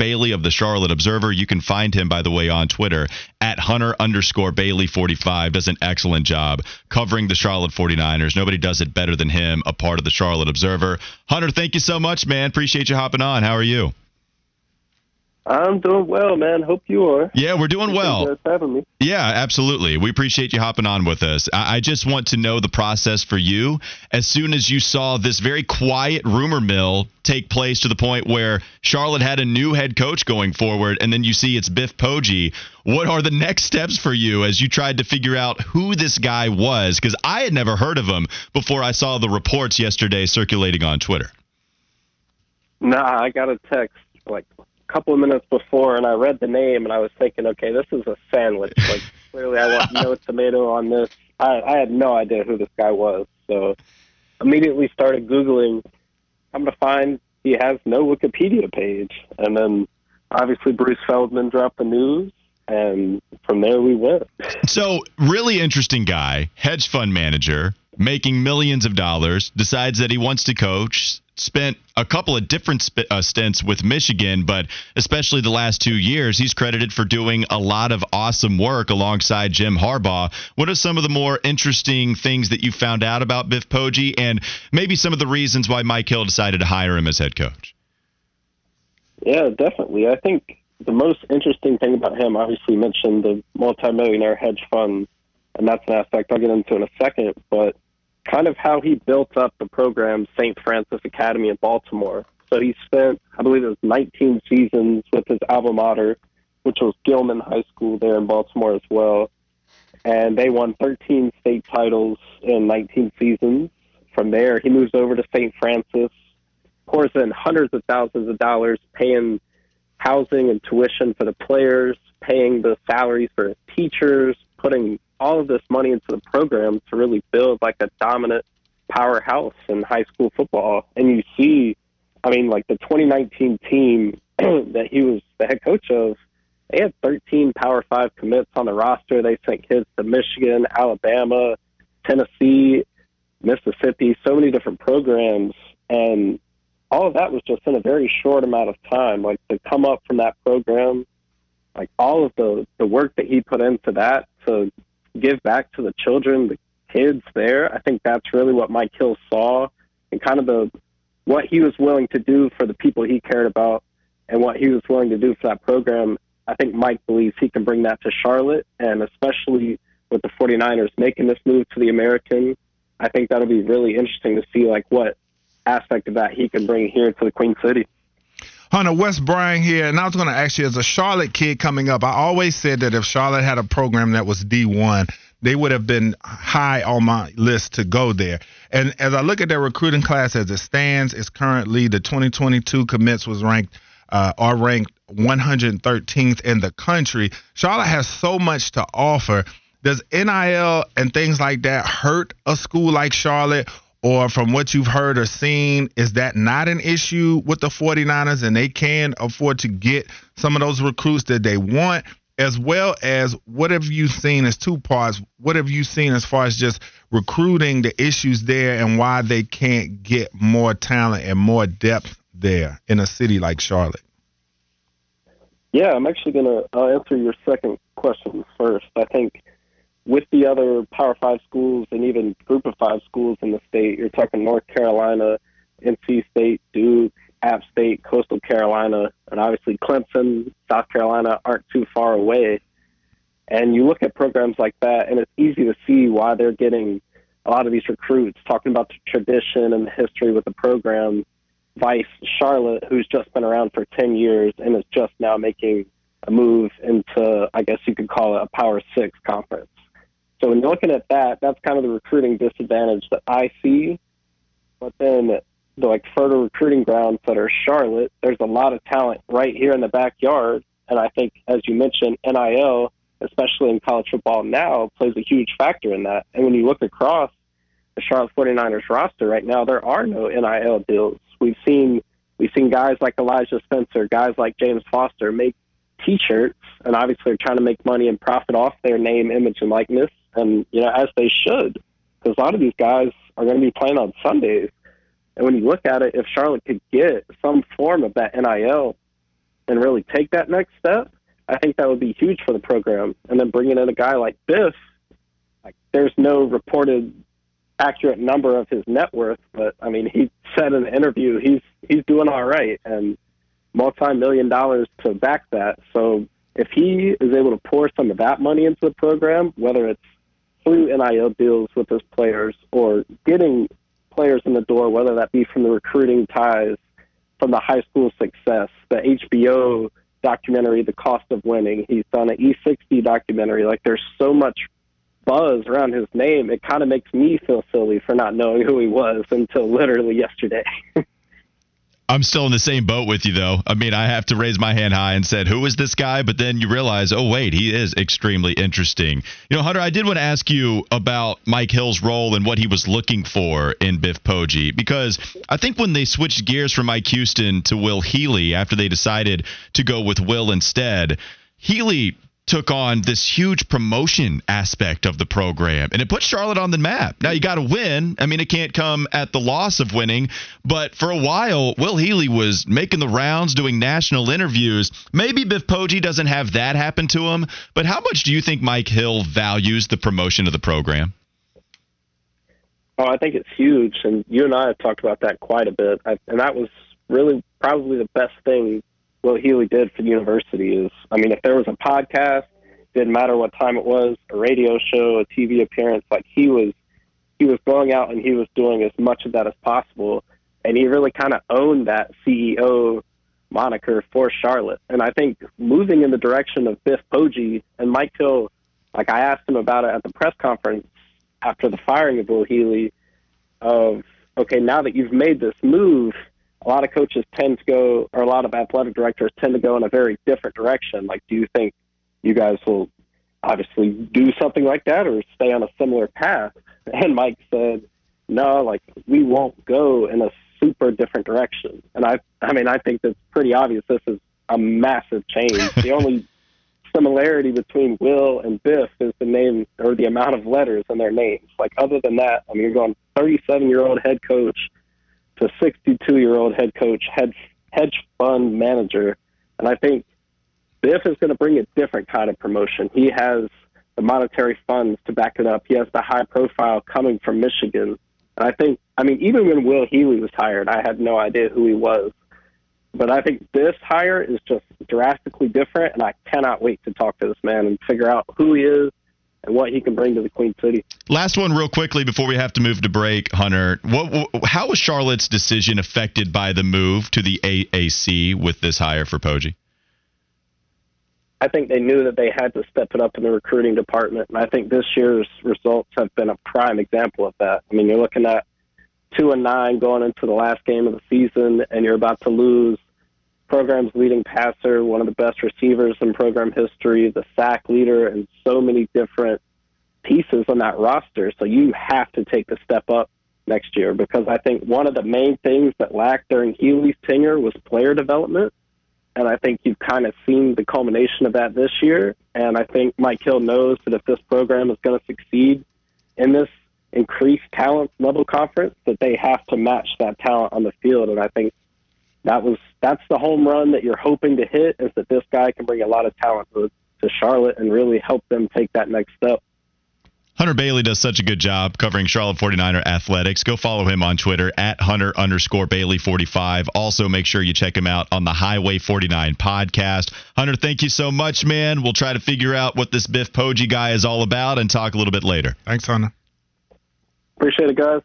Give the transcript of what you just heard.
Bailey of the Charlotte Observer. You can find him, by the way, on Twitter at Hunter underscore Bailey 45. Does an excellent job covering the Charlotte 49ers. Nobody does it better than him, a part of the Charlotte Observer. Hunter, thank you so much, man. Appreciate you hopping on. How are you? I'm doing well, man. Hope you are. Yeah, we're doing well. Thanks for having me. Yeah, absolutely. We appreciate you hopping on with us. I, I just want to know the process for you. As soon as you saw this very quiet rumor mill take place to the point where Charlotte had a new head coach going forward, and then you see it's Biff Poggi. What are the next steps for you as you tried to figure out who this guy was? Because I had never heard of him before I saw the reports yesterday circulating on Twitter. Nah, I got a text like couple of minutes before, and I read the name, and I was thinking, okay, this is a sandwich. Like clearly, I want no tomato on this. I, I had no idea who this guy was, so immediately started googling. I'm gonna find he has no Wikipedia page, and then obviously Bruce Feldman dropped the news, and from there we went. So, really interesting guy, hedge fund manager, making millions of dollars, decides that he wants to coach, spent a couple of different sp- uh, stints with Michigan, but especially the last two years, he's credited for doing a lot of awesome work alongside Jim Harbaugh. What are some of the more interesting things that you found out about Biff Poggi, and maybe some of the reasons why Mike Hill decided to hire him as head coach? Yeah, definitely. I think the most interesting thing about him, obviously, mentioned the multimillionaire hedge fund, and that's an aspect I'll get into in a second, but kind of how he built up the program, St. Francis Academy in Baltimore. So he spent, I believe it was 19 seasons with his alma mater, which was Gilman High School there in Baltimore as well. And they won 13 state titles in 19 seasons. From there, he moves over to St. Francis, pours in hundreds of thousands of dollars, paying housing and tuition for the players, paying the salaries for his teachers, putting all of this money into the program to really build like a dominant powerhouse in high school football. And you see, I mean, like the 2019 team that he was the head coach of, they had 13 Power Five commits on the roster. They sent kids to Michigan, Alabama, Tennessee, Mississippi, so many different programs. And all of that was just in a very short amount of time. Like to come up from that program, like all of the, the work that he put into that to give back to the children, the kids there. I think that's really what Mike Hill saw and kind of the what he was willing to do for the people he cared about and what he was willing to do for that program. I think Mike believes he can bring that to Charlotte and especially with the 49ers making this move to the American. I think that'll be really interesting to see like what aspect of that he can bring here to the Queen City. Hunter West Bryan here, and I was going to ask you as a Charlotte kid coming up, I always said that if Charlotte had a program that was D1, they would have been high on my list to go there. And as I look at their recruiting class as it stands, it's currently the 2022 commits was ranked uh, are ranked 113th in the country. Charlotte has so much to offer. Does NIL and things like that hurt a school like Charlotte? Or from what you've heard or seen, is that not an issue with the 49ers and they can afford to get some of those recruits that they want? As well as what have you seen as two parts? What have you seen as far as just recruiting, the issues there, and why they can't get more talent and more depth there in a city like Charlotte? Yeah, I'm actually going to answer your second question first. I think with the other Power Five schools and even Group of Five schools in the state, you're talking North Carolina, NC State, Duke, App State, Coastal Carolina, and obviously Clemson, South Carolina aren't too far away. And you look at programs like that, and it's easy to see why they're getting a lot of these recruits talking about the tradition and the history with the program. Vice Charlotte, who's just been around for 10 years and is just now making a move into, I guess you could call it a Power Six conference. When you're looking at that, that's kind of the recruiting disadvantage that I see. But then the like further recruiting grounds that are Charlotte, there's a lot of talent right here in the backyard. And I think, as you mentioned, NIL, especially in college football now, plays a huge factor in that. And when you look across the Charlotte 49ers roster right now, there are no NIL deals. We've seen we've seen guys like Elijah Spencer, guys like James Foster make T-shirts, and obviously they're trying to make money and profit off their name, image, and likeness and you know as they should, because a lot of these guys are going to be playing on Sundays. And when you look at it, if Charlotte could get some form of that NIL and really take that next step, I think that would be huge for the program. And then bringing in a guy like Biff, like there's no reported accurate number of his net worth, but I mean, he said in the interview he's he's doing all right and multi-million dollars to back that. So if he is able to pour some of that money into the program, whether it's through NIL deals with his players or getting players in the door, whether that be from the recruiting ties, from the high school success, the HBO documentary, The Cost of Winning. He's done an E60 documentary. Like there's so much buzz around his name. It kind of makes me feel silly for not knowing who he was until literally yesterday. I'm still in the same boat with you, though. I mean, I have to raise my hand high and said, "Who is this guy?" But then you realize, oh wait, he is extremely interesting. You know, Hunter, I did want to ask you about Mike Hill's role and what he was looking for in Biff Poggi because I think when they switched gears from Mike Houston to Will Healy after they decided to go with Will instead, Healy took on this huge promotion aspect of the program and it put Charlotte on the map. Now you got to win. I mean, it can't come at the loss of winning, but for a while, Will Healy was making the rounds, doing national interviews. Maybe Biff Poggi doesn't have that happen to him, but how much do you think Mike Hill values the promotion of the program? Oh, I think it's huge, and you and I have talked about that quite a bit, I, and that was really probably the best thing what Healy did for the university is, I mean, if there was a podcast, didn't matter what time it was, a radio show, a TV appearance, like he was, he was going out and he was doing as much of that as possible, and he really kind of owned that CEO moniker for Charlotte. And I think moving in the direction of Biff Poggi and Mike Hill, like I asked him about it at the press conference after the firing of Will Healy, of okay, now that you've made this move a lot of coaches tend to go, or a lot of athletic directors tend to go in a very different direction. Like, do you think you guys will obviously do something like that or stay on a similar path? And Mike said, no, like, we won't go in a super different direction. And I, I mean, I think that's pretty obvious. This is a massive change. the only similarity between Will and Biff is the name or the amount of letters in their names. Like, other than that, I mean, you're going 37 year old head coach to 62 year old head coach, hedge, hedge fund manager. And I think Biff is going to bring a different kind of promotion. He has the monetary funds to back it up. He has the high profile coming from Michigan. And I think, I mean, even when Will Healy was hired, I had no idea who he was. But I think this hire is just drastically different, and I cannot wait to talk to this man and figure out who he is, and what he can bring to the Queen City. Last one, real quickly, before we have to move to break, Hunter. What, how was Charlotte's decision affected by the move to the AAC with this hire for Poggi? I think they knew that they had to step it up in the recruiting department, and I think this year's results have been a prime example of that. I mean, you're looking at two and nine going into the last game of the season, and you're about to lose program's leading passer, one of the best receivers in program history, the sack leader, and so many different pieces on that roster. So you have to take the step up next year because I think one of the main things that lacked during Healy's tenure was player development. And I think you've kind of seen the culmination of that this year. And I think Mike Hill knows that if this program is going to succeed in this increased talent level conference, that they have to match that talent on the field. And I think that was that's the home run that you're hoping to hit is that this guy can bring a lot of talent to, to Charlotte and really help them take that next step. Hunter Bailey does such a good job covering Charlotte 49er athletics. Go follow him on Twitter at Hunter underscore Bailey 45. Also, make sure you check him out on the Highway 49 podcast. Hunter, thank you so much, man. We'll try to figure out what this Biff Poggi guy is all about and talk a little bit later. Thanks, Hunter. Appreciate it, guys.